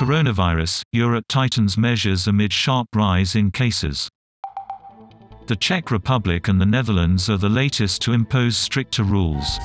Coronavirus, Europe tightens measures amid sharp rise in cases. The Czech Republic and the Netherlands are the latest to impose stricter rules.